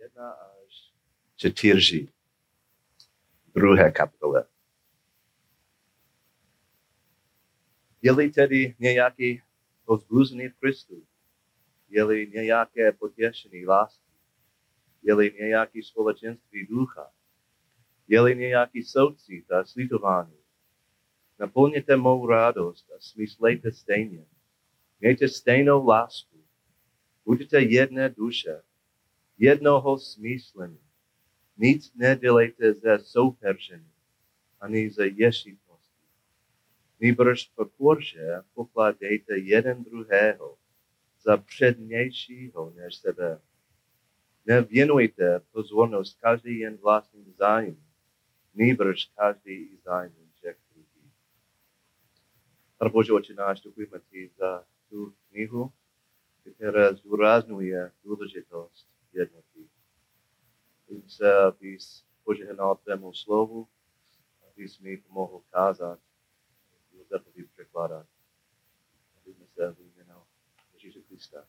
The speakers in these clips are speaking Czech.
1 až 4. Druhé kapitole. Je-li tedy nějaký pozbuzený v Kristu, je-li nějaké potěšení lásky, je-li nějaký společenství ducha, je-li nějaký soucit a slitování, naplněte mou radost a smyslejte stejně. Mějte stejnou lásku. Buďte jedné duše, jednoho smýšlení. Nic nedělejte ze souperžení, ani ze ješitnosti. Nýbrž pokorže pokladejte jeden druhého za přednějšího než sebe. Nevěnujte pozornost každý jen vlastním zájmu, nýbrž každý i zájmu všech druhých. Pane Bože, oči náš, děkujeme ti za tu knihu, která zdůraznuje důležitost jednoty. Modlím se, abys požehnal tvému slovu, abys mi pomohl kázat, Josefovi překládat. Modlíme se v jméno Ježíše Krista.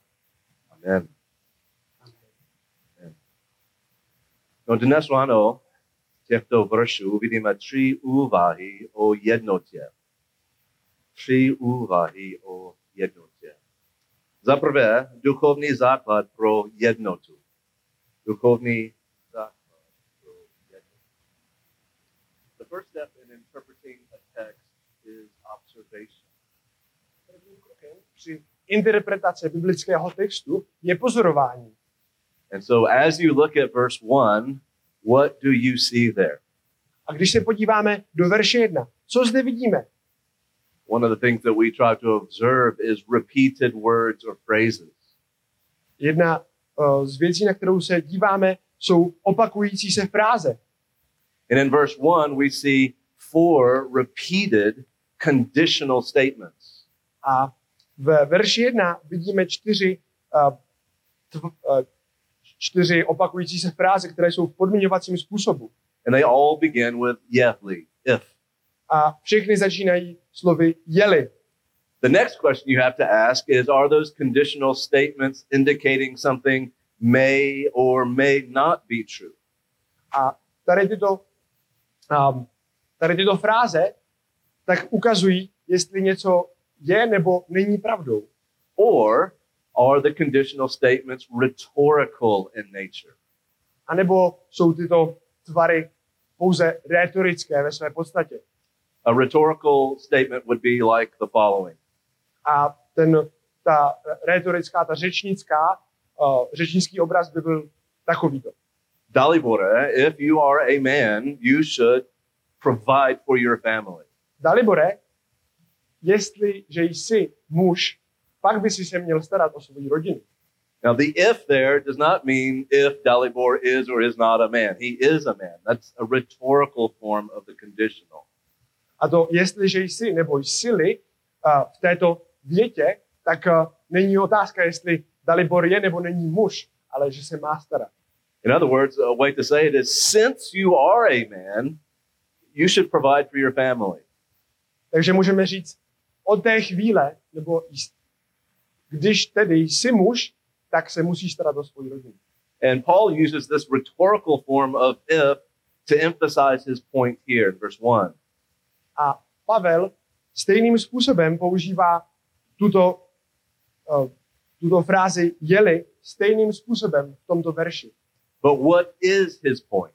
Amen. Amen. No dnes ráno těchto veršů vidíme tři úvahy o jednotě. Tři úvahy o jednotě. Za prvé, duchovní základ pro jednotu. Duchovní základ pro. The first step in interpreting a text is observation. Při interpretaci biblického textu je pozorování. And so as you look at verse 1, what do you see there? A když se podíváme do verše 1, co zde vidíme? One of the things that we try to observe is repeated words or phrases. Jedna z věcí, na kterou se díváme, jsou opakující se fráze. And in verse 1, we see four repeated conditional statements. A v verši 1 vidíme čtyři, uh, tv, uh, čtyři opakující se fráze, které jsou v podmiňovacím způsobu. And they all begin with yethli, if. A všechny začínají slovy jeli. The next question you have to ask is Are those conditional statements indicating something may or may not be true? A tady tyto, um, tady tyto fráze tak ukazují, jestli něco je nebo není pravdou. Or are the conditional statements rhetorical in nature? A nebo jsou tyto tvary pouze rétorické ve své podstatě. A rhetorical statement would be like the following A ten, ta rétorická, ta řečnická, uh, řečnický obraz by byl takovýto. Dalibore, if you are a man, you should provide for your family. Dalibore, jestliže jsi muž, pak by si se měl starat o svou rodinu. Now, the if there does not mean if Dalibor is or is not a man. He is a man. That's a rhetorical form of the conditional. A to jestliže jsi nebo jsi-li uh, v této větě, tak uh, není otázka, jestli Dalibor je nebo není muž, ale že se má starat. In other words, a way to say it is since you are a man, you should provide for your family. Takže můžeme říct, od té chvíle, nebo když tedy jsi muž, tak se musíš starat o svou rodinu. And Paul uses this rhetorical form of if to emphasize his point here in verse 1. A Pavel stejným způsobem používá tuto, uh, tuto frázi jeli stejným způsobem v tomto verši. But what is his point?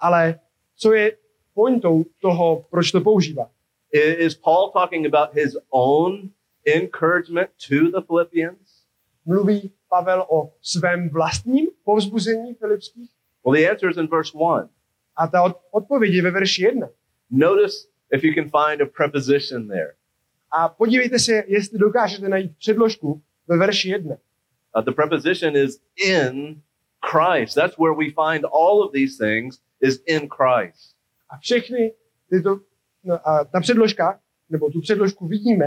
Ale co je pointou toho, proč to používá? Is Paul talking about his own encouragement to the Philippians? Mluví Pavel o svém vlastním povzbuzení filipských? Well, the answer is in verse 1. A ta od- odpověď je ve verši 1. Notice if you can find a preposition there. A podívejte se, jestli dokážete najít předložku ve verši 1. Uh, the preposition is in Christ. That's where we find all of these things is in Christ. A všechny tyto, no, a ta předložka, nebo tu předložku vidíme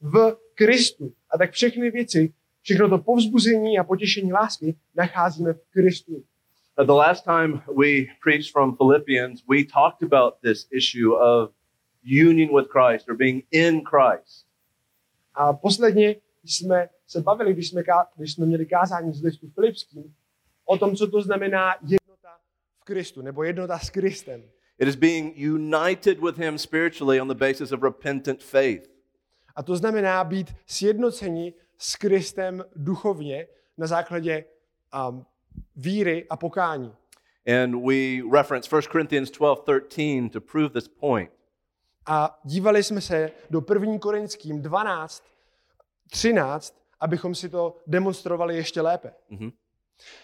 v Kristu. A tak všechny věci, všechno to povzbuzení a potěšení lásky nacházíme v Kristu. Uh, the last time we preached from Philippians, we talked about this issue of union with Christ or being in Christ. A posledně jsme se bavili, když jsme, když jsme měli kázání z listu Filipským, o tom, co to znamená jednota v Kristu, nebo jednota s Kristem. It is being united with Him spiritually on the basis of repentant faith. A to znamená být sjednoceni s Kristem duchovně na základě um, víry a pokání. And we reference 1 Corinthians 12:13 to prove this point. A dívali jsme se do 1. Korinským 12, 13, abychom si to demonstrovali ještě lépe. Mhm.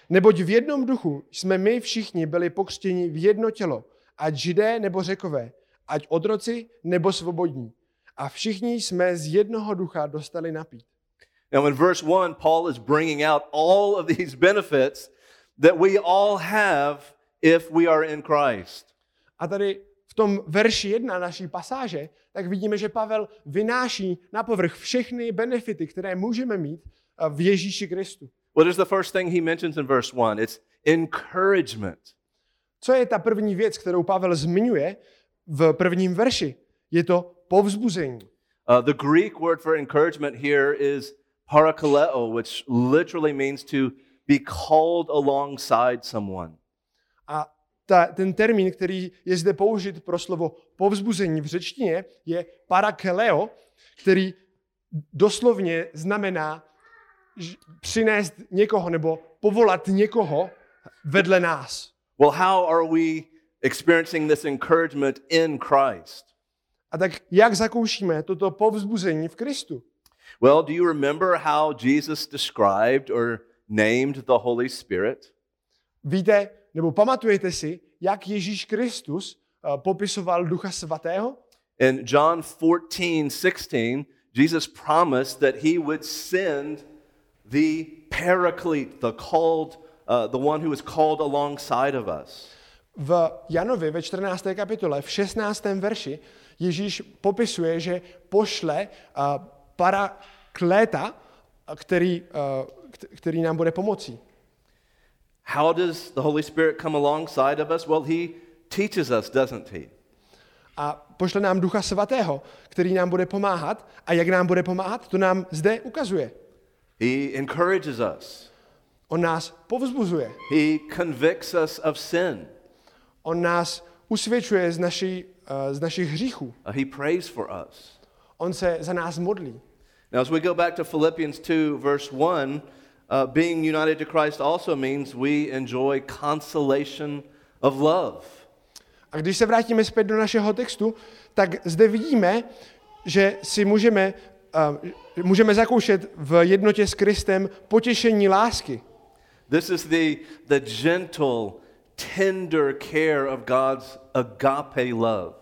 Neboť v jednom duchu jsme my všichni byli pokřtěni v jedno tělo, ať židé nebo řekové, ať otroci nebo svobodní. A všichni jsme z jednoho ducha dostali napít. Now, in verse 1, Paul is bringing out all of these benefits that we all have if we are in Christ. A tady tom verši jedna naší pasáže, tak vidíme, že Pavel vynáší na povrch všechny benefity, které můžeme mít eh, v Ježíši Kristu. What is the first thing he mentions in verse 1? It's encouragement. Co je ta první věc, kterou Pavel zmiňuje v prvním verši? Je to povzbuzení. Uh, the Greek word for encouragement here is parakaleo, which literally means to be called alongside someone. A ta, ten termín, který je zde použit pro slovo povzbuzení v řečtině, je parakeleo, který doslovně znamená přinést někoho nebo povolat někoho vedle nás. Well, how are we experiencing this encouragement in Christ? A tak jak zakoušíme toto povzbuzení v Kristu? Well, do you remember how Jesus described or named the Holy Spirit? Víte, nebo pamatujete si, jak Ježíš Kristus eh, popisoval Ducha Svatého? In John 14, 16, Jesus promised that he would send the paraclete, the called, uh, the one who is called alongside of us. V Janovi ve 14. kapitole, v 16. verši, Ježíš popisuje, že pošle uh, parakléta, uh, který, uh, kt- který nám bude pomocí. How does the Holy Spirit come alongside of us? Well, he teaches us, doesn't he? A pošle nám Ducha Svatého, který nám bude pomáhat. A jak nám bude pomáhat, to nám zde ukazuje. He encourages us. On nás povzbuzuje. He convicts us of sin. On nás usvědčuje z, naší, uh, z našich hříchů. Uh, he prays for us. On se za nás modlí. Now, as we go back to Philippians 2, verse 1, uh, being united to Christ also means we enjoy consolation of love. A když se vrátíme zpět do našeho textu, tak zde vidíme, že si můžeme, uh, můžeme zakoušet v jednotě s Kristem potěšení lásky. This is the, the gentle, tender care of God's agape love.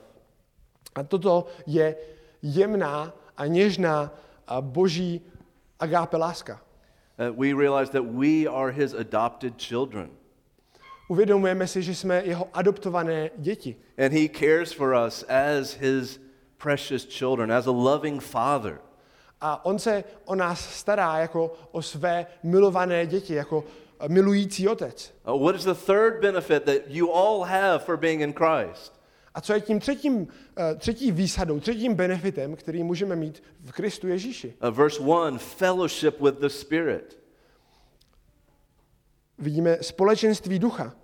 A toto je jemná a něžná a boží agápe láska. Uh, we realize that we are his adopted children. Uvědomujeme si, že jsme jeho adoptované děti. And he cares for us as his precious children, as a loving father. A on se o nás stará jako o své milované děti, jako eh, milující otec. Uh, what is the third benefit that you all have for being in Christ? A co je tím třetím, eh, třetí výsadou, třetím benefitem, který můžeme mít v Kristu Ježíši? Uh, verse 1 fellowship with the Spirit. Vidíme společenství ducha.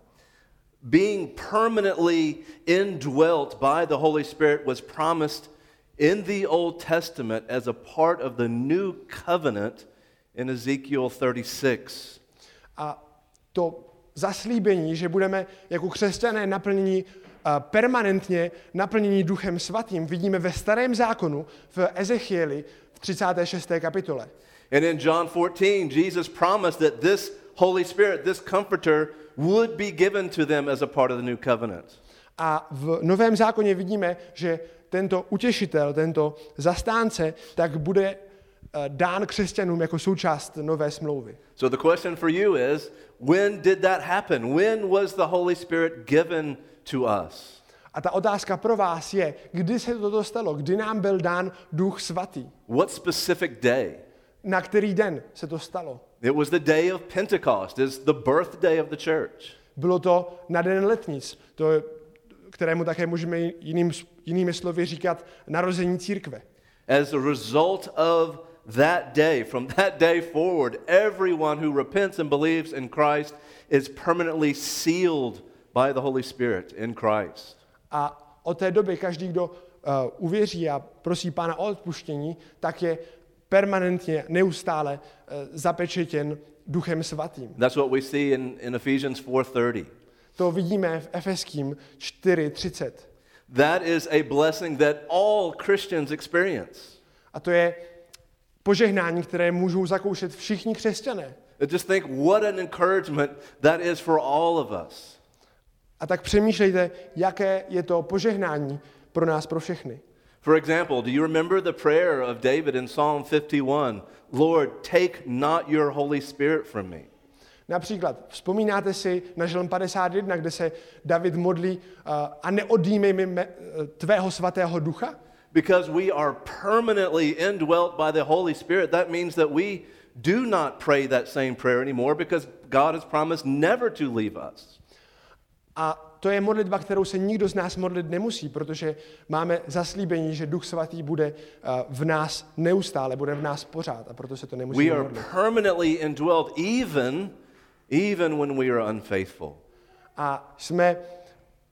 Being permanently indwelt by the Holy Spirit was promised in the Old Testament as a part of the new covenant in Ezekiel 36. A to zaslíbení, že budeme jako křesťané naplnění eh, permanentně naplnění duchem svatým, vidíme ve starém zákonu v Ezechieli v 36. kapitole. And in John 14, Jesus promised that this Holy Spirit, this comforter, would be given to them as a part of the new covenant. A v Novém zákoně vidíme, že tento utěšitel, tento zastánce, tak bude eh, dán křesťanům jako součást nové smlouvy. So the question for you is when did that happen? When was the Holy Spirit given to us? A ta otázka pro vás je, kdy se toto stalo, kdy nám byl dán duch svatý, What specific day? na který den se to stalo. It was the day of Pentecost, is the birthday of the church. Bylo to na den letnic, to, kterému také můžeme jiným, jinými slovy říkat narození církve. As a result of that day, from that day forward, everyone who repents and believes in Christ is permanently sealed by the Holy Spirit in Christ. A od té doby každý, kdo uh, uvěří a prosí Pána o odpuštění, tak je permanentně, neustále uh, zapečetěn Duchem Svatým. That's what we see in, in Ephesians 4:30. To vidíme v Efeským 4.30. That is a blessing that all Christians experience. A to je požehnání, které můžou zakoušet všichni křesťané. Just think what an encouragement that is for all of us. A tak přemýšlejte, jaké je to požehnání pro nás, pro všechny. For example, do you remember the prayer of David in Psalm 51? Lord, take not your Holy Spirit from me. Například, vzpomínáte si na Žalm 51, kde se David modlí uh, a neodjímej mi me, uh, tvého svatého ducha? Because we are permanently indwelt by the Holy Spirit, that means that we do not pray that same prayer anymore because God has promised never to leave us. A to je modlitba, kterou se nikdo z nás modlit nemusí, protože máme zaslíbení, že Duch Svatý bude uh, v nás neustále, bude v nás pořád a proto se to We nemusíme are modlit. permanently indwelt even even when we are unfaithful. A jsme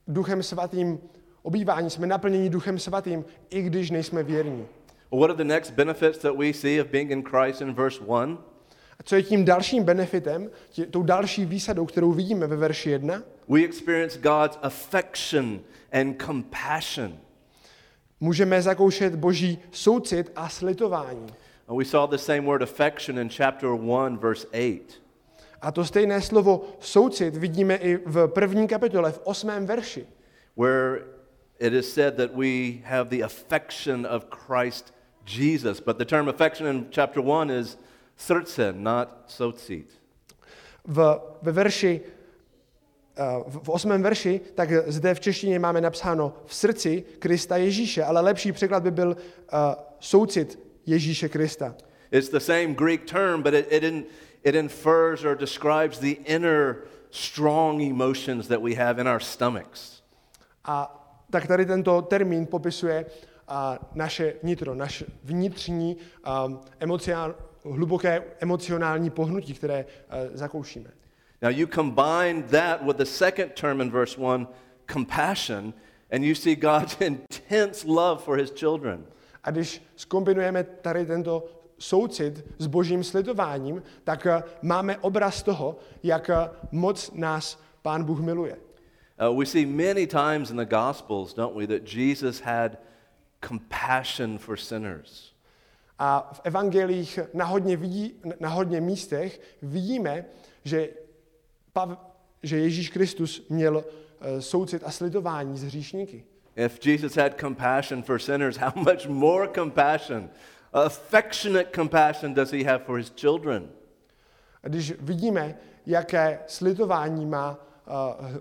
Duchem Svatým obývání, jsme naplněni Duchem Svatým, i když nejsme věrní. What are the next benefits that we see of being in Christ in verse 1? A co je tím dalším benefitem, tě, tou další výsadou, kterou vidíme ve verši 1? We experience God's affection and compassion. Můžeme zakoušet boží soucit a slitování. And we saw the same word affection in chapter 1, verse 8. A to stejné slovo soucit vidíme i v první kapitole, v osmém verši, where it is said that we have the affection of Christ Jesus. But the term affection in chapter 1 is srdce, not soucit. v, ve verši, eh, v osmém verši, tak zde v češtině máme napsáno v srdci Krista Ježíše, ale lepší překlad by byl uh, soucit Ježíše Krista. It's the same Greek term, but it, it, in, it infers or describes the inner strong emotions that we have in our stomachs. A tak tady tento termín popisuje uh, naše nitro, naše vnitřní um, hluboké emocionální pohnutí, které uh, zakoušíme. Now, you combine that with the second term in verse 1, compassion, and you see God's intense love for his children. A když skombinujeme tady tento soucit s božím slitováním, tak eh, máme obraz toho, jak eh, moc nás Pán Bůh miluje. Uh, we see many times in the Gospels, don't we, that Jesus had compassion for sinners. A v evangelích na hodně, vidí, na hodně místech vidíme, že, Pav, že Ježíš Kristus měl eh, soucit a slitování s hříšníky. If Jesus had compassion for sinners, how much more compassion, affectionate compassion, does he have for his children? A když vidíme, jaké slitování má, uh,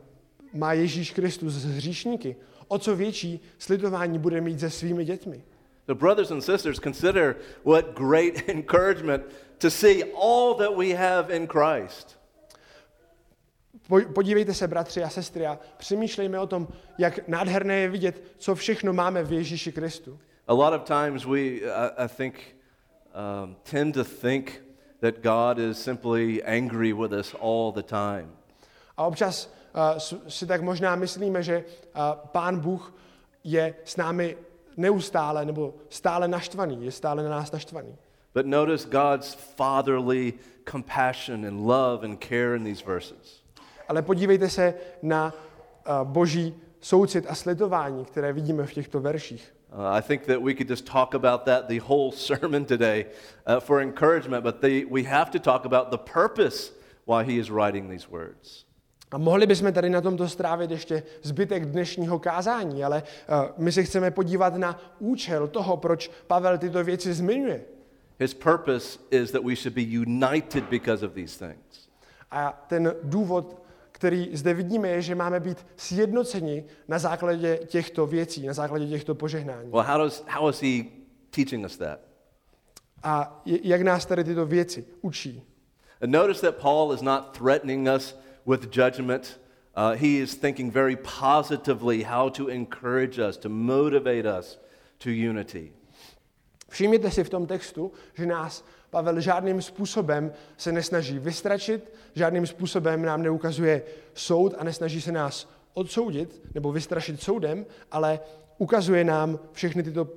má Ježíš Kristus s hříšníky, o co větší slitování bude mít se svými dětmi. The brothers and sisters consider what great encouragement to see all that we have in Christ. Po- Podívejte se, bratři a sestry, a přemýšlejme o tom, jak nádherné je vidět, co všechno máme v Ježíši Kristu. A lot of times we, I, I think, um, tend to think that God is simply angry with us all the time. A občas uh, si tak možná myslíme, že uh, Pán Bůh je s námi neustále nebo stále naštvaný, je stále na nás naštvaný. But notice God's fatherly compassion and love and care in these verses. Ale podívejte se na uh, boží soucit a slitování, které vidíme v těchto verších. Uh, I think that we could just talk about that the whole sermon today uh, for encouragement, but the, we have to talk about the purpose why he is writing these words. A mohli bychom tady na tomto strávit ještě zbytek dnešního kázání, ale uh, my se chceme podívat na účel toho, proč Pavel tyto věci zmiňuje. His purpose is that we should be united because of these things. A ten důvod, který zde vidíme, je, že máme být sjednoceni na základě těchto věcí, na základě těchto požehnání. Well, how, does, how is he teaching us that? A jak nás tady tyto věci učí? And notice that Paul is not threatening us with judgment. Uh, he is thinking very positively how to encourage us, to motivate us to unity. Všimněte si v tom textu, že nás Pavel žádným způsobem se nesnaží vystračit, žádným způsobem nám neukazuje soud a nesnaží se nás odsoudit nebo vystrašit soudem, ale ukazuje nám všechny tyto uh,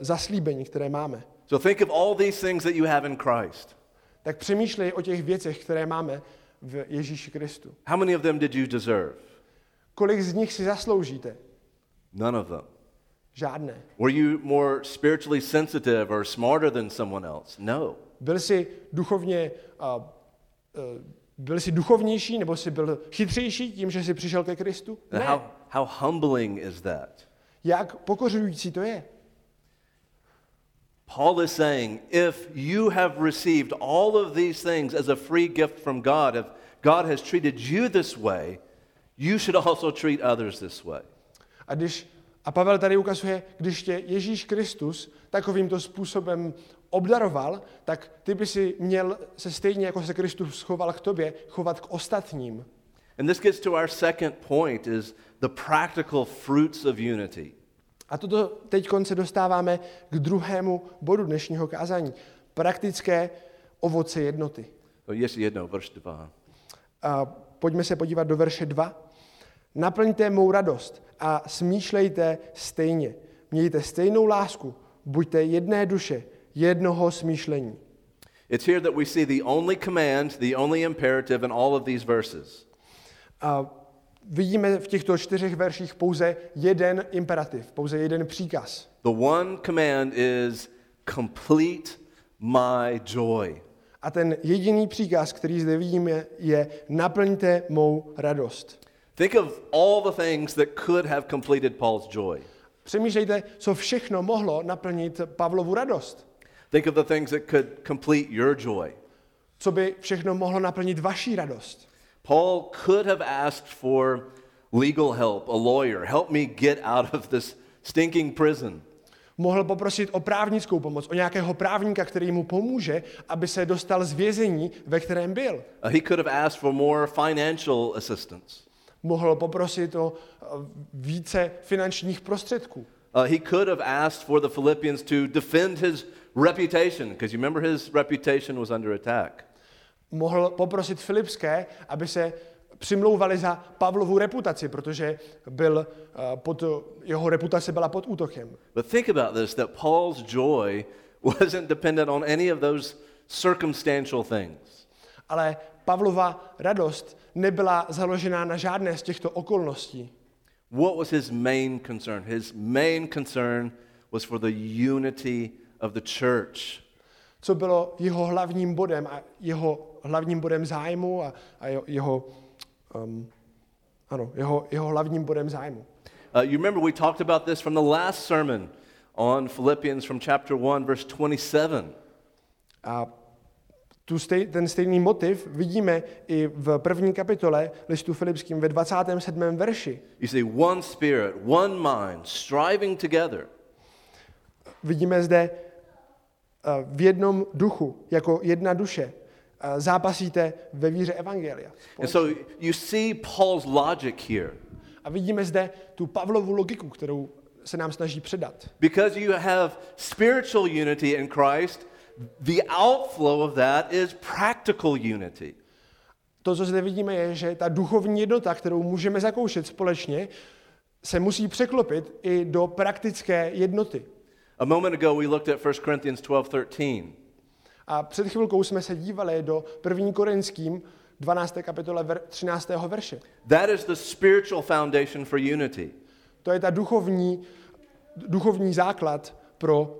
zaslíbení, které máme. So think of all these things that you have in Christ. Tak přemýšlej o těch věcech, které máme v Ježíši Kristu. How many of them did you deserve? Kolik z nich si zasloužíte? None of them. Žádné. Were you more spiritually sensitive or smarter than someone else? No. Byl jsi duchovně uh, uh, byl jsi duchovnější nebo jsi byl chytřejší tím, že jsi přišel ke Kristu? Ne. how, how humbling is that? Jak pokořující to je? Paul is saying if you have received all of these things as a free gift from God, if God has treated you this way, you should also treat others this way. A, když, a Pavel tady ukazuje, když tě Ježíš Kristus takovýmto způsobem obdaroval, tak ty by si měl se stejně, jako se Kristus choval k tobě, chovat k ostatním. And this gets to our second point is the practical fruits of unity. A toto teď se dostáváme k druhému bodu dnešního kázání. Praktické ovoce jednoty. Oh, ještě jednou, verš 2. A pojďme se podívat do verše 2. Naplňte mou radost a smýšlejte stejně. Mějte stejnou lásku, buďte jedné duše, jednoho smýšlení. It's here that we see the only command, the only imperative in all of these verses. A vidíme v těchto čtyřech verších pouze jeden imperativ, pouze jeden příkaz. The one command is complete my joy. A ten jediný příkaz, který zde vidíme, je naplňte mou radost. Think of all the things that could have completed Paul's joy. Přemýšlejte, co všechno mohlo naplnit Pavlovu radost. Think of the things that could complete your joy. Co by všechno mohlo naplnit vaší radost. Paul could have asked for legal help, a lawyer. Help me get out of this stinking prison. Mohl poprosit o právnickou pomoc, o nějakého právníka, který mu pomůže, aby se dostal z vězení, ve kterém byl. Uh, he could have asked for more financial assistance. Mohl poprosit o eh, více finančních prostředků. Uh, he could have asked for the Philippians to defend his reputation, because you remember his reputation was under attack. Mohl poprosit Filipské, aby se přimlouvali za Pavlovu reputaci, protože byl eh, pod, jeho reputace byla pod útokem. But think about this that Paul's joy wasn't dependent on any of those circumstantial things. Ale Pavlova radost nebyla založená na žádné z těchto okolností. What was his main concern? His main concern was for the unity of the church. Co bylo jeho hlavním bodem a jeho hlavním bodem zájmu a, a jeho, jeho, um, ano, jeho, jeho hlavním bodem zájmu. Uh, you remember we talked about this from the last sermon on Philippians from chapter 1, verse 27. A tu stej, ten stejný motiv vidíme i v první kapitole listu Filipským ve 27. verši. You see, one spirit, one mind, striving together. Vidíme zde v jednom duchu, jako jedna duše, zápasíte ve víře Evangelia. And so you see Paul's logic here. A vidíme zde tu Pavlovu logiku, kterou se nám snaží předat. Because you have spiritual unity in Christ, the outflow of that is practical unity. To, co zde vidíme, je, že ta duchovní jednota, kterou můžeme zakoušet společně, se musí překlopit i do praktické jednoty. A moment ago, we looked at 1 Corinthians 12 13. A před chvilkou jsme se dívali do 1. Korinským 12. kapitole ver- 13. verše. That is the spiritual foundation for unity. To je ta duchovní, duchovní základ pro,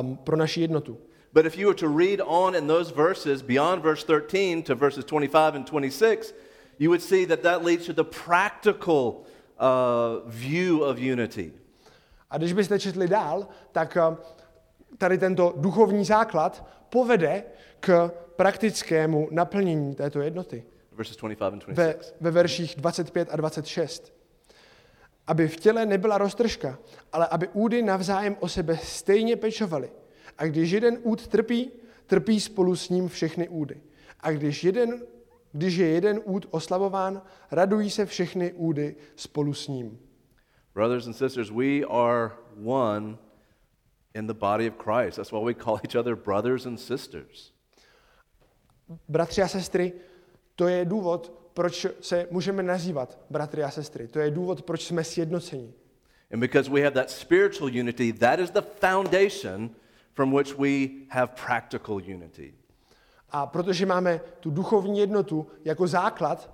um, pro naši jednotu. But if you were to read on in those verses beyond verse 13 to verses 25 and 26, you would see that that leads to the practical uh, view of unity. A když byste četli dál, tak um, tady tento duchovní základ povede k praktickému naplnění této jednoty. Verses 25 and Ve, 26. ve verších 25 a 26. Aby v těle nebyla roztržka, ale aby údy navzájem o sebe stejně pečovaly. A když jeden úd trpí, trpí spolu s ním všechny údy. A když, jeden, když je jeden úd oslabován, radují se všechny údy spolu s ním. Brothers and sisters, we are one in the body of Christ. That's why we call each other brothers and sisters. Bratři a sestry, to je důvod, proč se můžeme nazývat bratry a sestry. To je důvod, proč jsme sjednoceni. And because we have that spiritual unity, that is the foundation from which we have practical unity. A protože máme tu duchovní jednotu jako základ,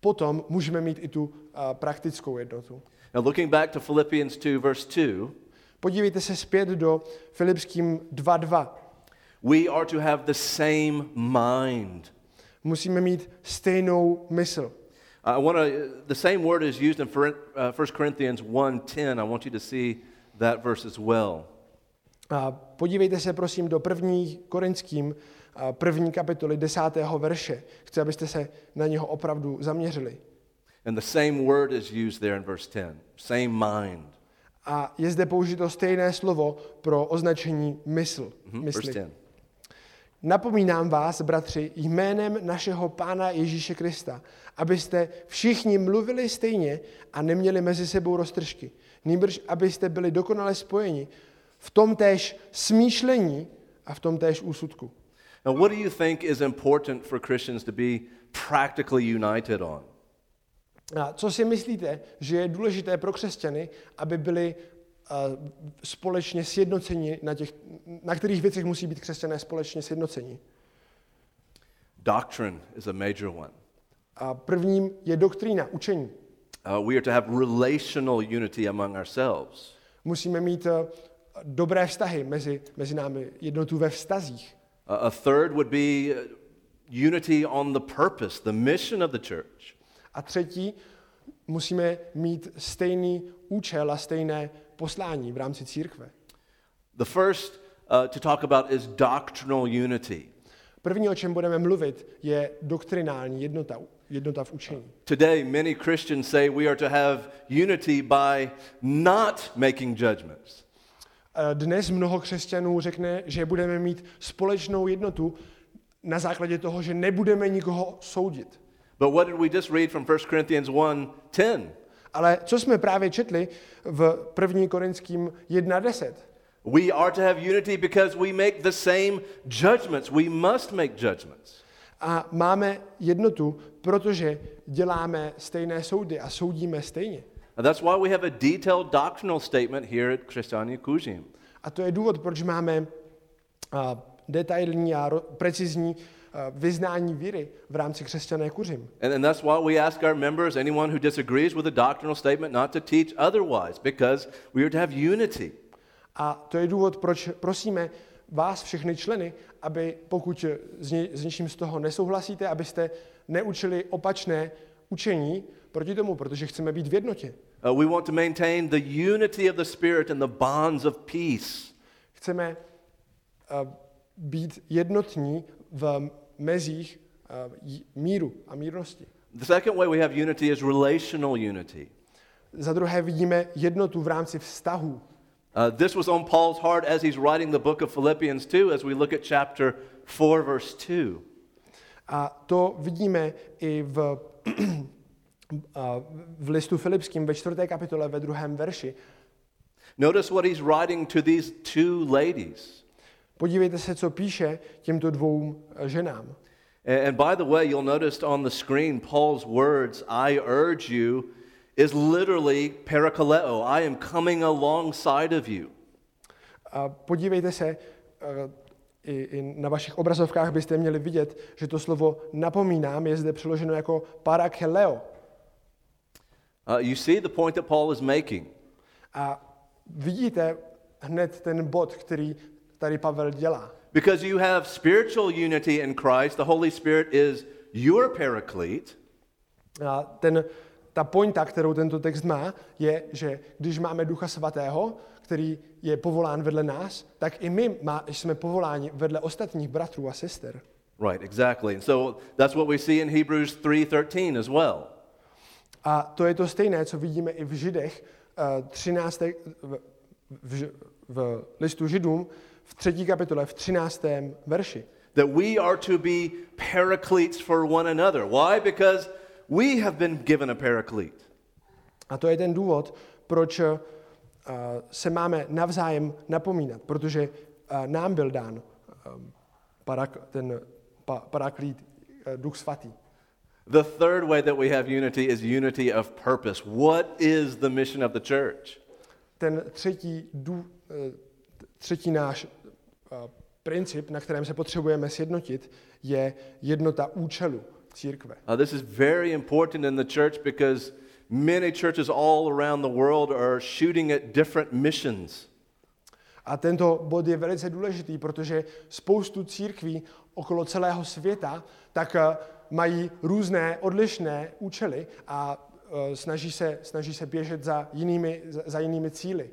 potom můžeme mít i tu uh, praktickou jednotu. Now, looking back to Philippians 2, verse 2, Podívejte se zpět do Filipským 2.2. we are to have the same mind. Musíme mít stejnou mysl. I want to, the same word is used in Fer- uh, 1 Corinthians 1.10. I want you to see that verse as well. A podívejte se prosím do první korinským první kapitoly desátého verše. Chci, abyste se na něho opravdu zaměřili. And the same word is used there in verse 10. Same mind. A je zde použito stejné slovo pro označení mysl. Mhm, Verse Mysli. 10. Napomínám vás, bratři, jménem našeho Pána Ježíše Krista, abyste všichni mluvili stejně a neměli mezi sebou roztržky. Nýbrž, abyste byli dokonale spojeni v tom též smýšlení a v tom též úsudku. Now, what do you think is important for Christians to be practically united on? A co si myslíte, že je důležité pro křesťany, aby byli uh, společně sjednoceni na těch, na kterých věcech musí být křesťané společně sjednoceni? Doctrine is a major one. A prvním je doktrína, učení. Uh, we are to have relational unity among ourselves. Musíme mít uh, dobré vztahy mezi, mezi námi, jednotu ve vztazích. Uh, a third would be uh, unity on the purpose, the mission of the church. A třetí, musíme mít stejný účel a stejné poslání v rámci církve. The first uh, to talk about is doctrinal unity. První, o čem budeme mluvit, je doktrinální jednota, jednota v učení. Today, many Christians say we are to have unity by not making judgments. Eh, Dnes mnoho křesťanů řekne, že budeme mít společnou jednotu na základě toho, že nebudeme nikoho soudit. But what did we just read from 1 Corinthians 1:10? Ale co jsme právě četli v 1. Korinským 1.10? We are to have unity because we make the same judgments. We must make judgments. A máme jednotu, protože děláme stejné soudy a soudíme stejně. And that's why we have a detailed doctrinal statement here at Christiania Kujim. A to je důvod, proč máme a, detailní a ro- precizní a, vyznání víry v rámci křesťané kuřim. And, and that's why we ask our members, anyone who disagrees with the doctrinal statement, not to teach otherwise, because we are to have unity. A to je důvod, proč prosíme vás, všechny členy, aby pokud s, ně, s něčím z toho nesouhlasíte, abyste neučili opačné učení proti tomu, protože chceme být v jednotě. Uh, we want to maintain the unity of the Spirit and the bonds of peace. Chceme uh, být jednotní v mezích uh, j- míru a mírnosti. The second way we have unity is relational unity. Za druhé vidíme jednotu v rámci vztahů. Uh, this was on Paul's heart as he's writing the book of Philippians 2, as we look at chapter 4, verse 2. A to vidíme i v, a v listu Filipským ve čtvrté kapitole ve druhém verši. Notice what he's writing to these two ladies. Podívejte se, co píše těmto dvou eh, ženám. And, by the way, you'll notice on the screen Paul's words, I urge you, is literally parakaleo. I am coming alongside of you. A podívejte se, eh, i, i na vašich obrazovkách byste měli vidět, že to slovo napomínám je zde přeloženo jako parakeleo. Uh, you see the point that Paul is making. A vidíte hned ten bod, který tady Pavel dělá. Because you have spiritual unity in Christ, the Holy Spirit is your paraclete. A ten, ta pointa, kterou tento text má, je, že když máme Ducha Svatého, který je povolán vedle nás, tak i my má, jsme povoláni vedle ostatních bratrů a sester. Right, exactly. And so that's what we see in Hebrews 3:13 as well. A to je to stejné, co vidíme i v Židech, eh, 13. v, v, v listu Židům, v třetí kapitole, v 13. verši. That we are to be paracletes for one another. Why? Because we have been given a paraclete. A to je ten důvod, proč eh, se máme navzájem napomínat, protože uh, nám byl dán um, parak, ten pa, paraklít, uh, duch svatý. The third way that we have unity is unity of purpose. What is the mission of the church? Ten třetí, dů, uh, třetí náš uh, princip, na kterém se potřebujeme sjednotit, je jednota účelu církve. Uh, this is very important in the church because many churches all around the world are shooting at different missions. A tento bod je velice důležitý, protože spoustu církví okolo celého světa tak uh, mají různé odlišné účely a uh, snaží se, snaží se běžet za jinými, za, za jinými cíly.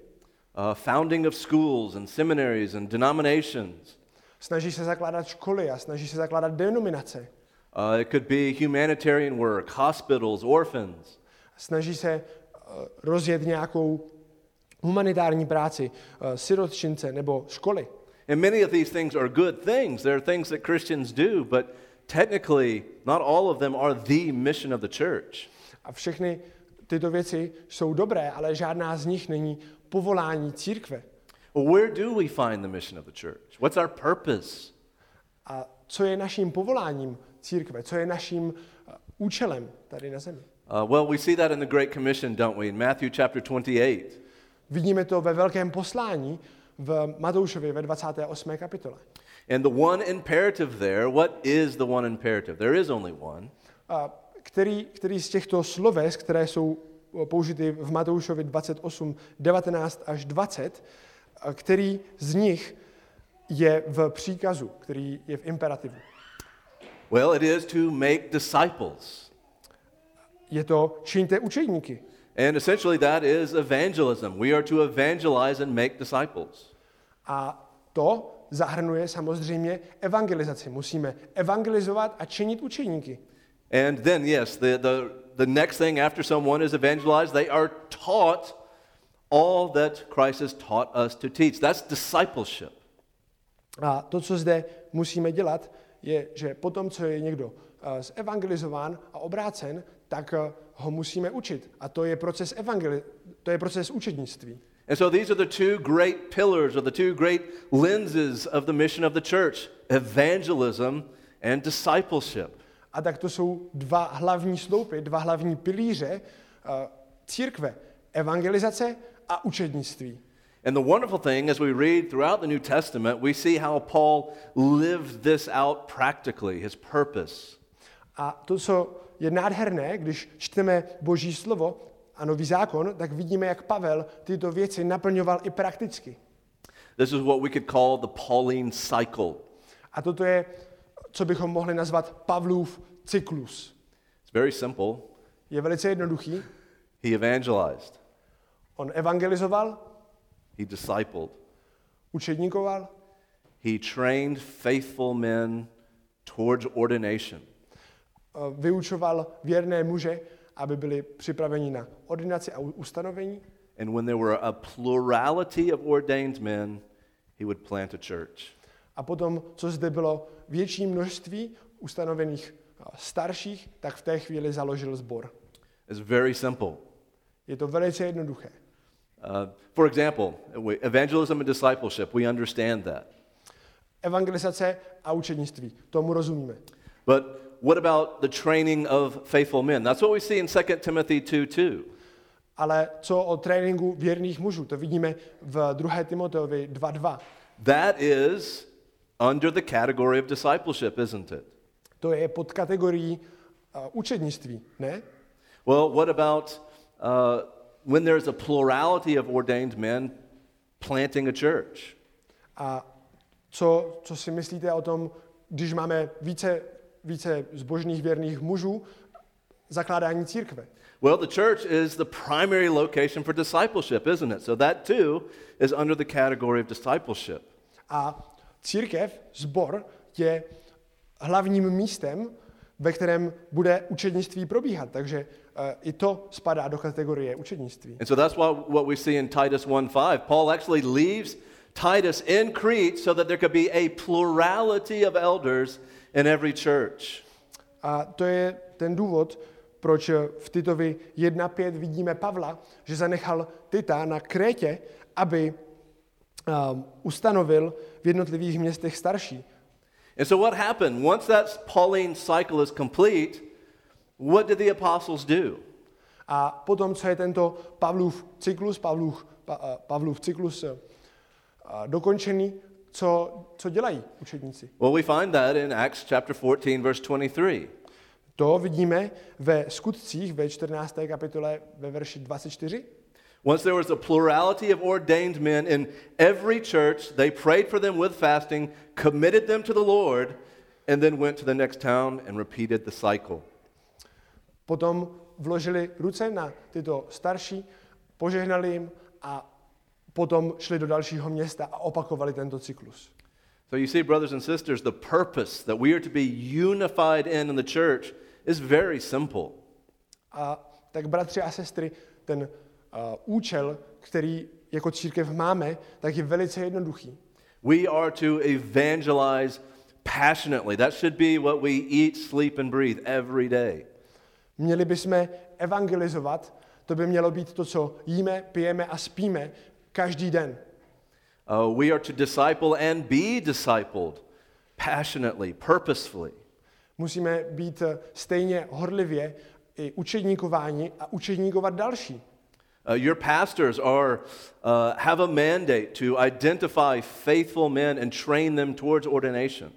Uh, founding of schools and seminaries and denominations. Snaží se zakládat školy a snaží se zakládat denominace. Uh, it could be humanitarian work, hospitals, orphans. Snaží se uh, rozjet nějakou humanitární práci, uh, sirotčince nebo školy. And many of these things are good things. They're things that Christians do, but technically, not all of them are the mission of the church. A všechny tyto věci jsou dobré, ale žádná z nich není povolání církve. Well, where do we find the mission of the church? What's our purpose? A co je naším povoláním církve? Co je naším uh, účelem tady na zemi? Uh, well, we see that in the Great Commission, don't we? In Matthew chapter 28. Vidíme to ve velkém poslání v Matoušovi ve 28. kapitole. And the one imperative there, what is the one imperative? There is only one. A který, který z těchto sloves, které jsou použity v Matoušovi 28, 19 až 20, a který z nich je v příkazu, který je v imperativu. Well, it is to make disciples. Je to čiňte učedníky. And essentially, that is evangelism. We are to evangelize and make disciples. A to zahrnuje samozřejmě evangelizaci. Musíme evangelizovat a činit učeníky. And then, yes, the, the, the next thing after someone is evangelized, they are taught all that Christ has taught us to teach. That's discipleship. A to, co zde musíme dělat, je, že potom, co je někdo uh, zevangelizován a obrácen, tak uh, ho musíme učit. A to je proces evangeli- to je proces učednictví. And so these are the two great pillars or the two great lenses of the mission of the church evangelism and discipleship. A tak to jsou dva hlavní sloupy, dva hlavní pilíře uh, církve. Evangelizace a učednictví. And the wonderful thing, as we read throughout the New Testament, we see how Paul lived this out practically, his purpose. A to, co je nádherné, když čteme Boží slovo a nový zákon, tak vidíme, jak Pavel tyto věci naplňoval i prakticky. This is what we could call the Pauline cycle. A toto je, co bychom mohli nazvat Pavlův cyklus. It's very simple. Je velice jednoduchý. He evangelized, On evangelizoval, he discipled, učedníkoval, he trained faithful men towards ordination. eh, vyučoval věrné muže, aby byli připraveni na ordinaci a ustanovení. And when there were a plurality of ordained men, he would plant a church. A potom, co zde bylo větší množství ustanovených eh, starších, tak v té chvíli založil sbor. It's very simple. Je to velice jednoduché. Uh, for example, evangelism and discipleship, we understand that. Evangelizace a učednictví, tomu rozumíme. But what about the training of faithful men? That's what we see in 2 Timothy 2 2. Ale co o tréninku věrných mužů, to vidíme v 2. Timoteovi 2.2. That is under the category of discipleship, isn't it? To je pod kategorií uh, učednictví, ne? Well, what about uh, when there's a plurality of ordained men planting a church? A co, co si myslíte o tom, když máme více, více zbožných věrných mužů, zakládání církve? Well, the church is the primary location for discipleship, isn't it? So that too is under the category of discipleship. A církev, zbor, je hlavním místem, ve kterém bude učednictví probíhat. Takže uh, i to spadá do kategorie učednictví. And so that's why, what we see in Titus 1:5. Paul actually leaves Titus in Crete so that there could be a plurality of elders in every church. A to je ten důvod, proč v Titovi 1.5 vidíme Pavla, že zanechal Tita na Krétě, aby um, ustanovil v jednotlivých městech starší. And so, what happened? Once that Pauline cycle is complete, what did the apostles do? A potom, co je tento Pavlův cyklus, Pavlův, pa, uh, Pavlův cyklus uh, dokončený, co, co dělají učedníci? Well, we find that in Acts chapter 14, verse 23. To vidíme ve skutcích ve 14. kapitole ve verši 24. Once there was a plurality of ordained men in every church, they prayed for them with fasting, committed them to the Lord, and then went to the next town and repeated the cycle. Potom vložili ruce na tyto starší, požehnali jim a potom šli do dalšího města a opakovali tento cyklus. So you see, brothers and sisters, the purpose that we are to be unified in in the church is very simple. A tak bratři a sestry, ten účel, který jako církev máme, tak je velice jednoduchý. We are to evangelize passionately. That should be what we eat, sleep, and breathe every day. Měli bychom evangelizovat, to by mělo být to, co jíme, pijeme a spíme každý den. Uh, we are to disciple and be discipled passionately, purposefully. Musíme být eh, stejně horlivě i učedníkováni a učedníkovat další. Uh, your pastors are, uh, have a mandate to identify faithful men and train them towards ordination.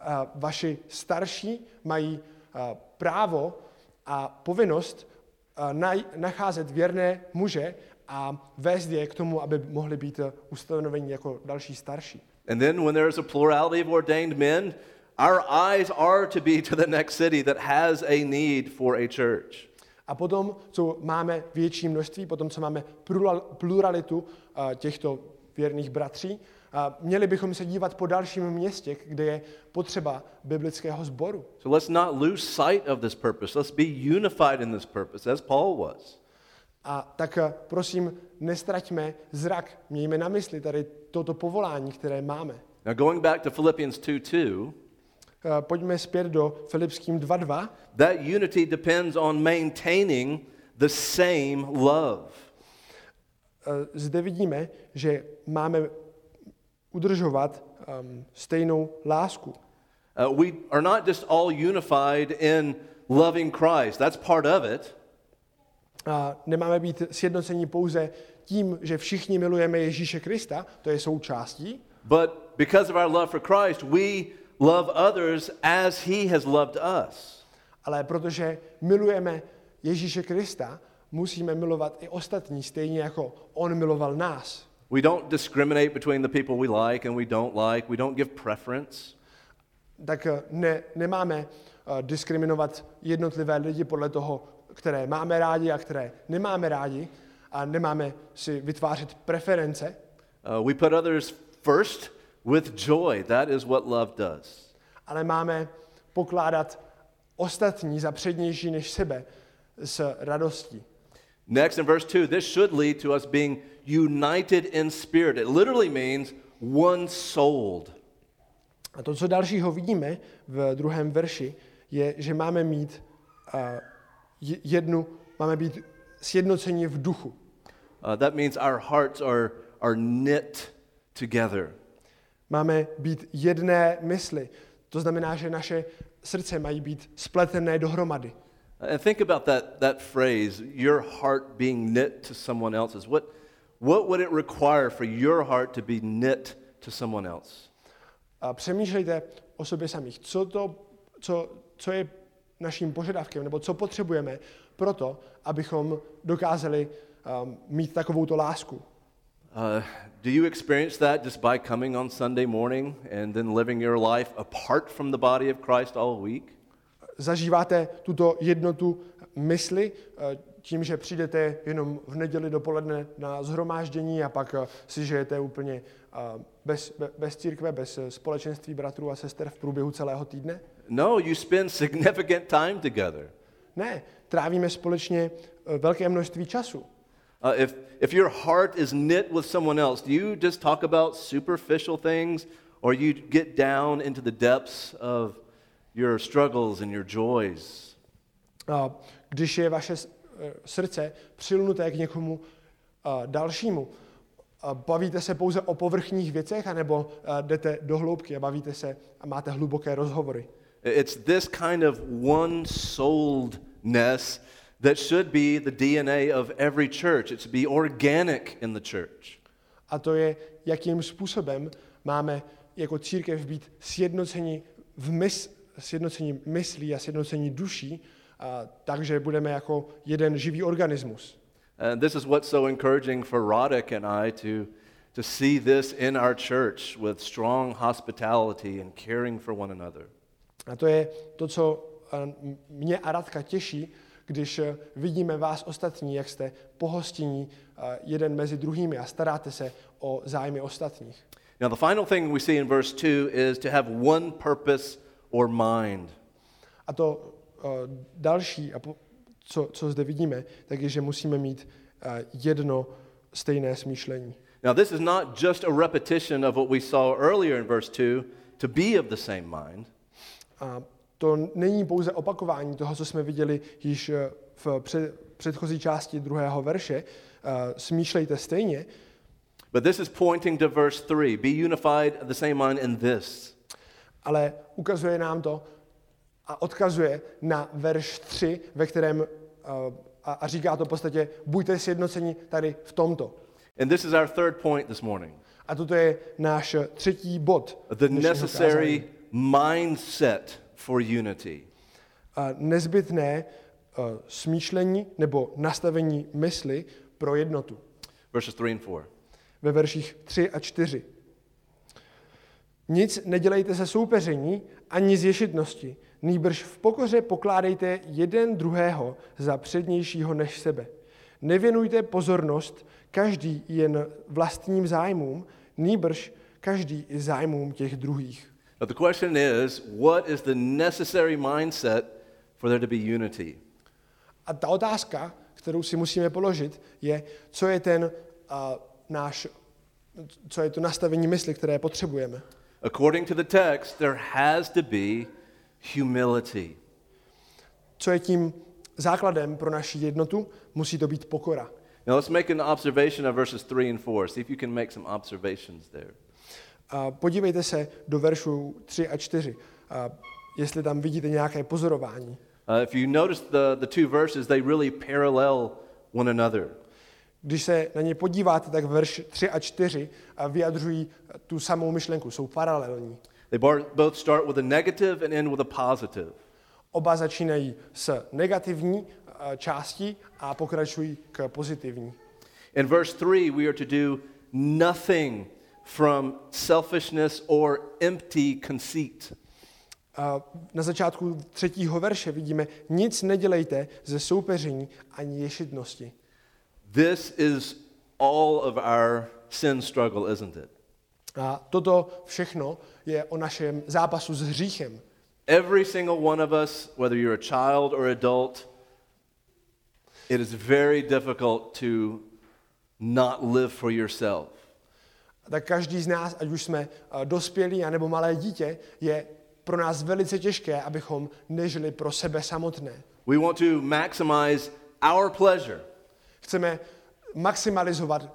A vaši starší mají uh, právo a povinnost uh, naj- nacházet věrné muže a vést je k tomu, aby mohli být uh, ustanoveni jako další starší. And then when there is a plurality of ordained men, our eyes are to be to the next city that has a need for a church. A potom, co máme větší množství, potom, co máme plural- pluralitu uh, těchto věrných bratří, uh, měli bychom se dívat po dalším městě, kde je potřeba biblického sboru. So let's not lose sight of this purpose. Let's be unified in this purpose, as Paul was. A tak uh, prosím, nestraťme zrak, mějme na mysli tady toto povolání, které máme. Now, going back to Philippians 2 2, Uh, Pojďme zpět do Filipským 2.2. that unity depends on maintaining the same love. Uh, Zde vidíme, že máme udržovat um, stejnou lásku. Uh, we are not just all unified in loving Christ, that's part of it. A nemáme být sjednoceni pouze tím, že všichni milujeme Ježíše Krista, to je součástí, But because of our love for Christ, we love others as he has loved us. ale protože milujeme Ježíše Krista, musíme milovat i ostatní, stejně jako on miloval nás. We don't discriminate between the people we like and we don't like. We don't give preference. Tak eh, ne, nemáme uh, diskriminovat jednotlivé lidi podle toho, které máme rádi a které nemáme rádi a nemáme si vytvářet preference, Uh, we put others first with joy. That is what love does. ale máme pokládat ostatní za přednější než sebe s radostí. Next, in verse 2, this should lead to us being united in spirit. It literally means one souled. A to, co dalšího vidíme v druhém verši, je, že máme mít uh, je- jednu, máme být sjednoceni v duchu. Uh, that means our hearts are, are knit together. Máme být jedné mysli. To znamená, že naše srdce mají být spletené dohromady. And think about that, that phrase, your heart being knit to someone else's. What, what would it require for your heart to be knit to someone else? A přemýšlejte o sobě samých. Co, to, co, co je naším požadavkem, nebo co potřebujeme pro to, abychom dokázali um, mít takovouto lásku. Uh, do you experience that just by coming on Sunday morning and then living your life apart from the body of Christ all week? Zažíváte tuto jednotu mysli eh, tím, že přijdete jenom v neděli dopoledne na zhromáždění a pak eh, si žijete úplně eh, bez, be- bez církve, bez společenství bratrů a sester v průběhu celého týdne? No, you spend significant time together. Ne, trávíme společně velké množství času. Uh, if, if your heart is knit with someone else, do you just talk about superficial things or you get down into the depths of your struggles and your joys? A když je vaše srdce přilnuté k někomu a, dalšímu, bavíte se pouze o povrchních věcech, anebo jdete do hloubky a bavíte se a máte hluboké rozhovory. It's this kind of one souledness that should be the DNA of every church. To be organic in the church. A to je, jakým způsobem máme jako církev být sjednoceni v mys, sjednocení myslí a sjednocení duší, a, takže budeme jako jeden živý organismus. And this is what's so encouraging for Roddick and I to, to see this in our church with strong hospitality and caring for one another. A to je to, co mě a Radka těší, když eh, vidíme vás ostatní, jak jste pohostinní a, jeden mezi druhými a staráte se o zájmy ostatních. Now, the final thing we see in verse 2 is to have one purpose or mind. A to uh, další, a po, co, co zde vidíme, tak je, že musíme mít uh, jedno stejné smýšlení. Now, this is not just a repetition of what we saw earlier in verse 2 to be of the same mind. A to není pouze opakování toho, co jsme viděli již eh, v před, předchozí části druhého verše. Uh, smýšlejte stejně, But this is pointing to verse 3 be unified of the same mind in this. ale ukazuje nám to a odkazuje na verš 3, ve kterém uh, a, a říká to v podstatě, buďte sjednoceni tady v tomto. And this is our third point this morning A toto je náš eh, třetí bod. the necessary kázání. mindset for unity. A nezbytné uh, smýšlení nebo nastavení mysli pro jednotu. Verses 3 and 4. Ve verších 3 a 4. Nic nedělejte se soupeření ani z ješitnosti, nýbrž v pokoře pokládejte jeden druhého za přednějšího než sebe. Nevěnujte pozornost každý jen vlastním zájmům, nýbrž každý i zájmům těch druhých. Now, the question is what is the necessary mindset for there to be unity? A ta otázka, kterou si musíme položit, je, co je ten uh, náš, co je to nastavení mysli, které potřebujeme. According to the text, there has to be humility. Co je tím základem pro naši jednotu, musí to být pokora. Now, let's make an observation of verses 3 and 4. See if you can make some observations there. A podívejte se do veršů 3 a 4, a jestli tam vidíte nějaké pozorování. Uh, if you notice the, the two verses, they really parallel one another. Když se na ně podíváte, tak verš 3 a 4 a vyjadřují tu samou myšlenku, jsou paralelní. They both start with a negative and end with a positive. Oba začínají s negativní a, částí a pokračují k pozitivní. In verse 3, we are to do nothing from selfishness or empty conceit. A na začátku třetího verše vidíme, nic nedělejte ze soupeření ani ješitnosti. This is all of our sin struggle, isn't it? A toto všechno je o našem zápasu s hříchem. Every single one of us, whether you're a child or adult, it is very difficult to not live for yourself. Tak každý z nás, ať už jsme eh, dospělí anebo malé dítě, je pro nás velice těžké, abychom nežili pro sebe samotné. We want to maximize our pleasure. Chceme maximalizovat,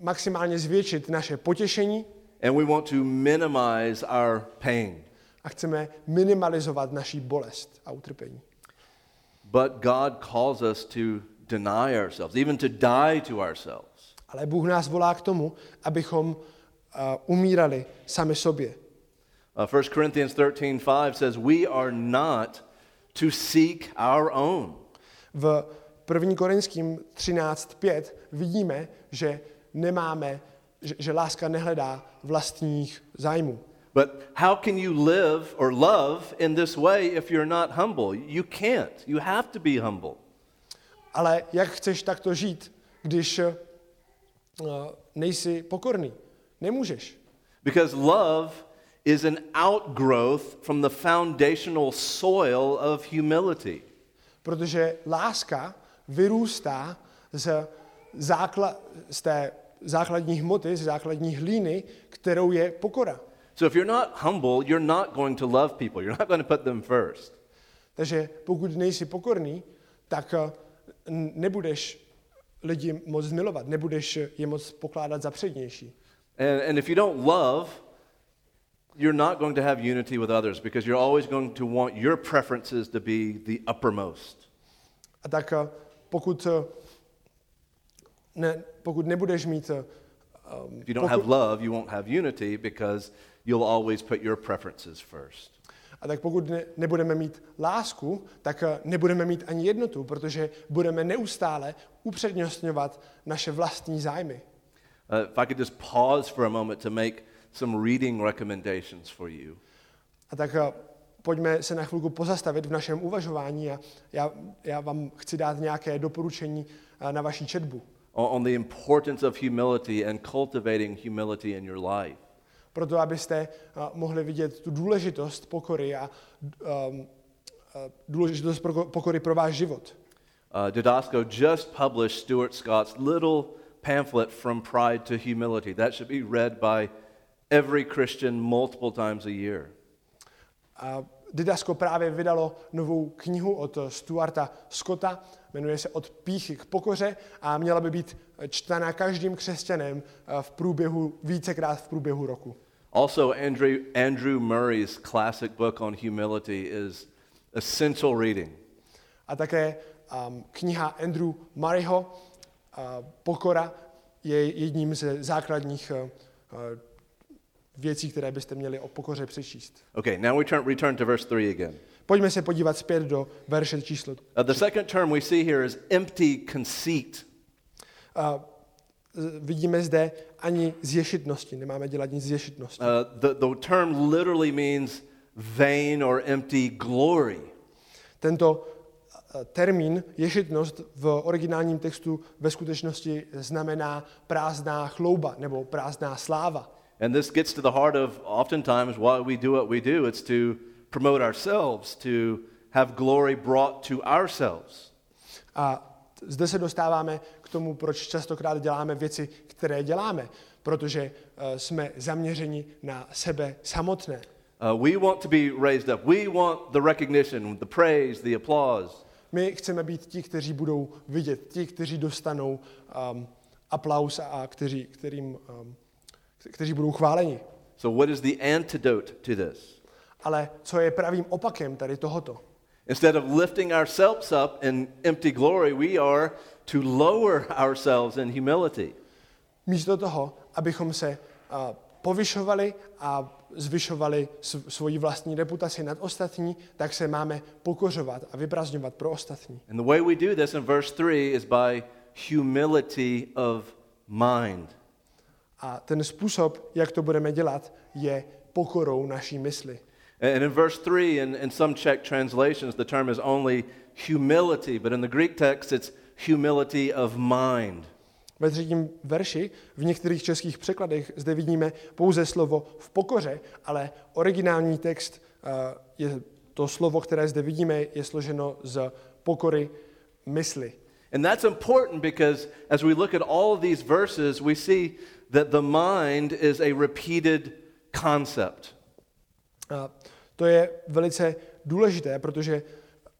maximálně zvětšit naše potěšení and we want to minimize our pain. a chceme minimalizovat naší bolest a utrpení. But God calls us to deny ourselves, even to die to ourselves. Ale Bůh nás volá k tomu, abychom uh, umírali sami sobě. Uh, 1 Corinthians 13:5 says, We are not to seek our own. V 1. Korinským 13.5 vidíme, že nemáme, že, že láska nehledá vlastních zájmů. But how can you live or love in this way if you're not humble? You can't. You have to be humble. Ale jak chceš takto žít, když uh, nejsi pokorný? Nemůžeš. Because love is an outgrowth from the foundational soil of humility. Protože láska vyrůstá z, zákla, z té základní hmoty, z základní hlíny, kterou je pokora. So if you're not humble, you're not going to love people. You're not going to put them first. Takže pokud nejsi pokorný, tak eh, nebudeš lidi moc milovat, nebudeš je moc pokládat za přednější. And, and if you don't love, you're not going to have unity with others because you're always going to want your preferences to be the uppermost. A tak eh, pokud, eh, ne, pokud nebudeš mít um, If you don't have love, you won't have unity because you'll always put your preferences first. A tak pokud ne, nebudeme mít lásku, tak nebudeme mít ani jednotu, protože budeme neustále upřednostňovat naše vlastní zájmy. Uh, if I could just pause for a moment to make some reading recommendations for you. A tak eh, pojďme se na chvilku pozastavit v našem uvažování a já, já vám chci dát nějaké doporučení eh, na vaší četbu. on the importance of humility and cultivating humility in your life. Proto, abyste eh, mohli vidět tu důležitost pokory a um, eh, důležitost pokory pro váš život. Uh, Didasco just published Stuart Scott's little pamphlet From Pride to Humility. That should be read by every Christian multiple times a year. A Didasko právě vydalo novou knihu od Stuarta Scotta, jmenuje se Od píchy k pokoře a měla by být čtena každým křesťanem eh, v průběhu, vícekrát v průběhu roku. Also, Andrew, Andrew Murray's classic book on humility is essential reading. A také um, kniha Andrew Murrayho, uh, Pokora, je jedním ze základních uh, věcí, které byste měli o pokoře přečíst. Okay, now we turn, return to verse 3 again. Pojďme se podívat zpět do verše číslo. Uh, the second term we see here is empty conceit. Uh, vidíme zde ani z ješitnosti, nemáme dělat nic z ješitnosti. Uh, the, the term literally means vain or empty glory. Tento termín ješitnost v originálním textu ve skutečnosti znamená prázdná chlouba nebo prázdná sláva. And this gets to the heart of oftentimes why we do what we do. It's to promote ourselves, to have glory brought to ourselves. A zde se dostáváme k tomu, proč častokrát děláme věci, které děláme, protože uh, jsme zaměřeni na sebe samotné. Uh, we want to be raised up. We want the recognition, the praise, the applause. My chceme být ti, kteří budou vidět, ti, kteří dostanou um, aplaus a kteří, kterým, um, kteří budou chváleni. So, what is the antidote to this? Ale co je pravým opakem tady tohoto? Instead of lifting ourselves up in empty glory, we are to lower ourselves in humility. Místo toho, abychom se uh, povyšovali a zvyšovali sv- svoji vlastní reputaci nad ostatní, tak se máme pokořovat a vyprazňovat pro ostatní. And the way we do this in verse 3 is by humility of mind. A ten způsob, jak to budeme dělat, je pokorou naší mysli. And in verse 3, in, in some Czech translations, the term is only humility, but in the Greek text, it's humility of mind. Ve třetím verši, v některých českých překladech, zde vidíme pouze slovo v pokoře, ale originální text uh, je to slovo, které zde vidíme, je složeno z pokory mysli. And that's important because as we look at all of these verses, we see that the mind is a repeated concept. A to je velice důležité, protože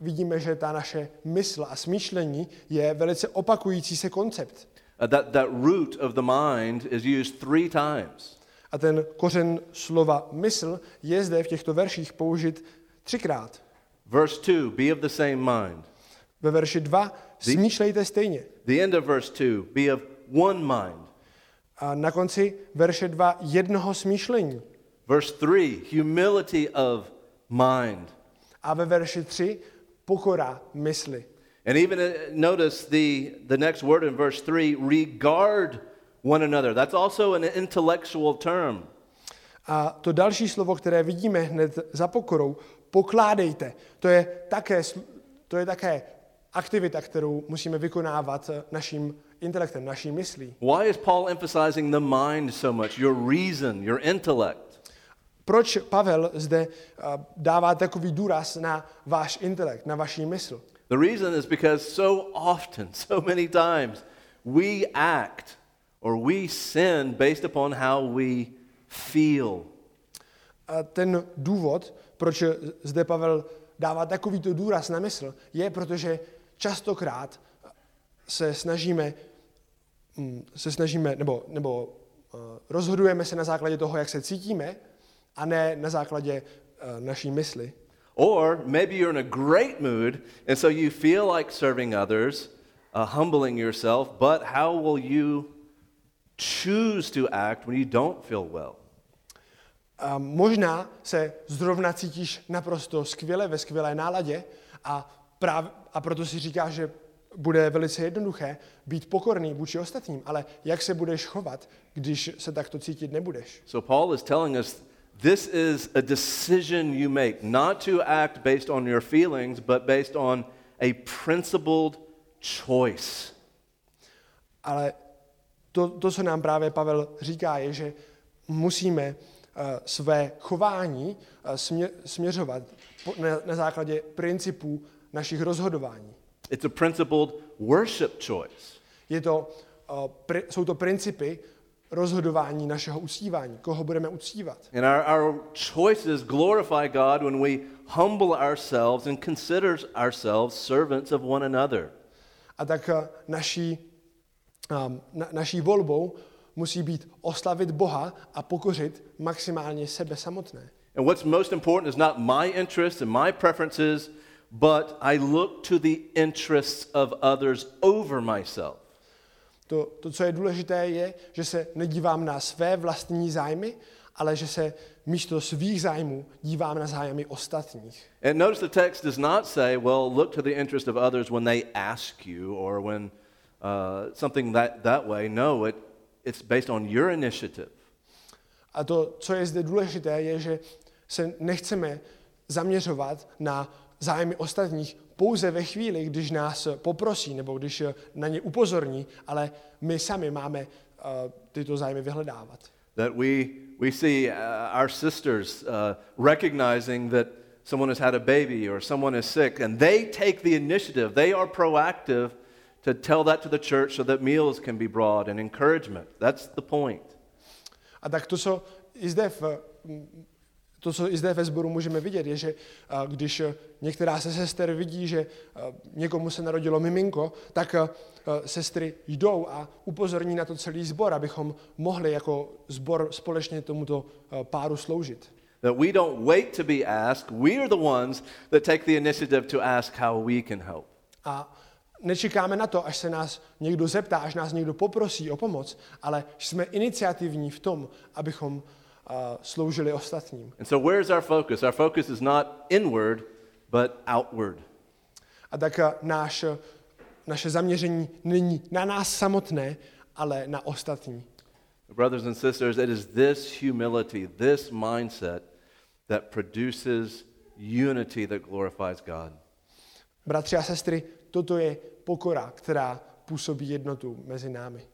vidíme, že ta naše mysl a smýšlení je velice opakující se koncept. Uh, that, that root of the mind is used three times. A ten kořen slova mysl je zde v těchto verších použit třikrát. Verse 2, be of the same mind. Ve verši 2 smýšlejte stejně. The end of verse 2, be of one mind. A na konci verše 2 jednoho smýšlení. Verse 3, humility of mind. A ve verši 3 pokora mysli. And even uh, notice the, the next word in verse 3 regard one another. That's also an intellectual term. A to další slovo, které vidíme hned za pokorou, pokládejte, to je také, to je také aktivita, kterou musíme vykonávat eh, naším intelektem, naší myslí. Why is Paul emphasizing the mind so much? Your reason, your intellect. Proč Pavel zde eh, dává takový důraz na váš intelekt, na vaší mysl? The reason is because so often, so many times, we act or we sin based upon how we feel. A ten důvod, proč zde Pavel dává takovýto důraz na mysl, je, protože častokrát se snažíme, mm, se snažíme nebo, nebo uh, rozhodujeme se na základě toho, jak se cítíme, a ne na základě uh, naší mysli. Or maybe you're in a great mood, and so you feel like serving others, uh, humbling yourself, but how will you choose to act when you don't feel well? A možná se zrovna cítíš naprosto skvěle, ve skvělé náladě a, práv, a proto si říkáš, že bude velice jednoduché být pokorný vůči ostatním, ale jak se budeš chovat, když se takto cítit nebudeš? So Paul is telling us this is a decision you make, not to act based on your feelings, but based on a principled choice. Ale to, to, co nám právě Pavel říká, je, že musíme uh, své chování uh, smě, směřovat po, na, na základě principů našich rozhodování. It's a principled worship choice. Je to, uh, pri, jsou to principy rozhodování našeho uctívání, koho budeme uctívat. And our, our choices glorify God when we humble ourselves and consider ourselves servants of one another. A tak uh, naší, um, na, naší volbou musí být oslavit Boha a pokořit maximálně sebe samotné. And what's most important is not my interests and my preferences, but I look to the interests of others over myself. To, to, co je důležité, je, že se nedívám na své vlastní zájmy, ale že se místo svých zájmů dívám na zájmy ostatních. And notice the text does not say, well, look to the interest of others when they ask you or when uh, something that, that way. No, it, it's based on your initiative. A to, co je zde důležité, je, že se nechceme zaměřovat na zájmy ostatních pouze ve chvíli, když nás poprosí nebo když na ně upozorní, ale my sami máme uh, tyto zájmy vyhledávat. That we, we see uh, our sisters uh, recognizing that someone has had a baby or someone is sick, and they take the initiative. They are proactive to tell that to the church so that meals can be brought and encouragement. That's the point. A tak to, co i zde v, to, co i zde ve sboru můžeme vidět, je, že když některá se sester vidí, že někomu se narodilo miminko, tak sestry jdou a upozorní na to celý sbor, abychom mohli jako sbor společně tomuto páru sloužit. That we don't wait to be asked, we are the ones that take the initiative to ask how we can help. A nečekáme na to, až se nás někdo zeptá, až nás někdo poprosí o pomoc, ale jsme iniciativní v tom, abychom sloužili ostatním. And so, where's our focus? Our focus is not inward, but outward. A tak uh, náš, uh, naše zaměření není na nás samotné, ale na ostatní. Brothers and sisters, it is this humility, this mindset that produces unity that glorifies God. Bratři a sestry, toto je pokora, která působí jednotu mezi námi.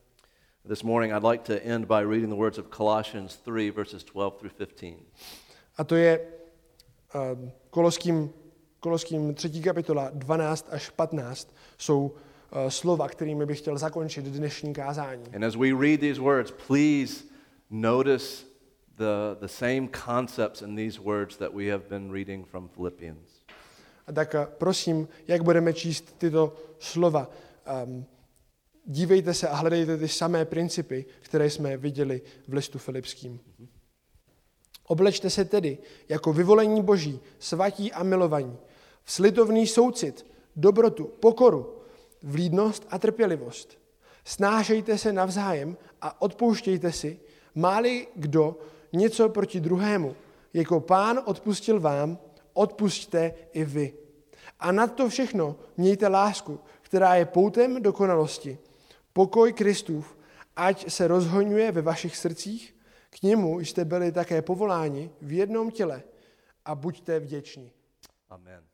This morning, I'd like to end by reading the words of Colossians 3, verses 12 through 15. A to je uh, Koloským, Koloským 3. kapitola 12 až 15 jsou uh, slova, kterými bych chtěl zakončit dnešní kázání. And as we read these words, please notice the, the same concepts in these words that we have been reading from Philippians. A tak uh, prosím, jak budeme číst tyto slova, um, dívejte se a hledejte ty samé principy, které jsme viděli v listu Filipským. Oblečte se tedy jako vyvolení boží, svatí a milovaní, v slitovný soucit, dobrotu, pokoru, vlídnost a trpělivost. Snášejte se navzájem a odpouštějte si, máli kdo něco proti druhému. Jako pán odpustil vám, odpusťte i vy. A nad to všechno mějte lásku, která je poutem dokonalosti. Pokoj Kristův, ať se rozhoňuje ve vašich srdcích, k němu jste byli také povoláni v jednom těle a buďte vděční. Amen.